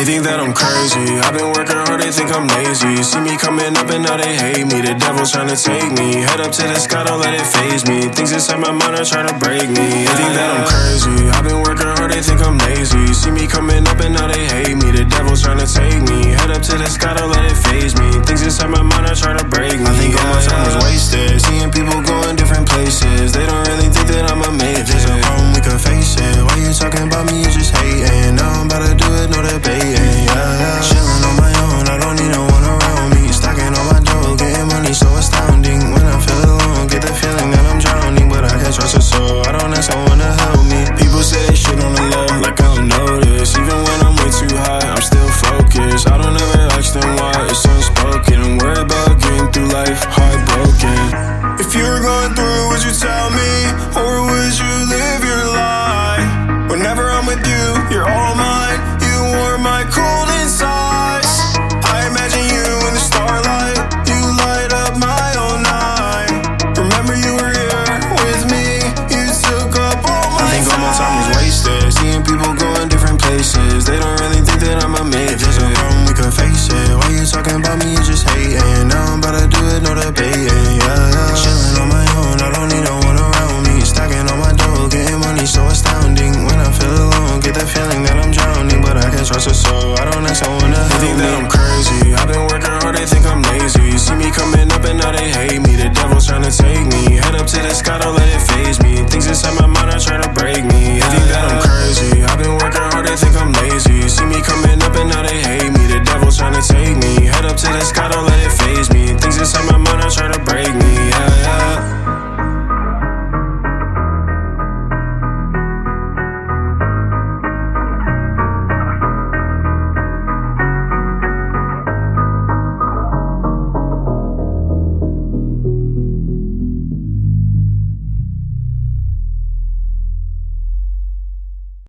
They think that I'm crazy. I've been working hard, they think I'm lazy. See me coming up and now they hate me. The devil's trying to take me. Head up to the sky, don't let it phase me. Things inside my mind are trying to break me. They think that I'm crazy. I've been working hard, they think I'm lazy. See me coming up and now they hate me. The devil's trying to take me. Head up to the sky, don't let it phase me. Things inside my mind are trying to break me. I think all my time was wasted. Seeing people I wanna I'm drowning, but I can't trust her, so I don't ask someone to help me. think that I'm crazy, I've been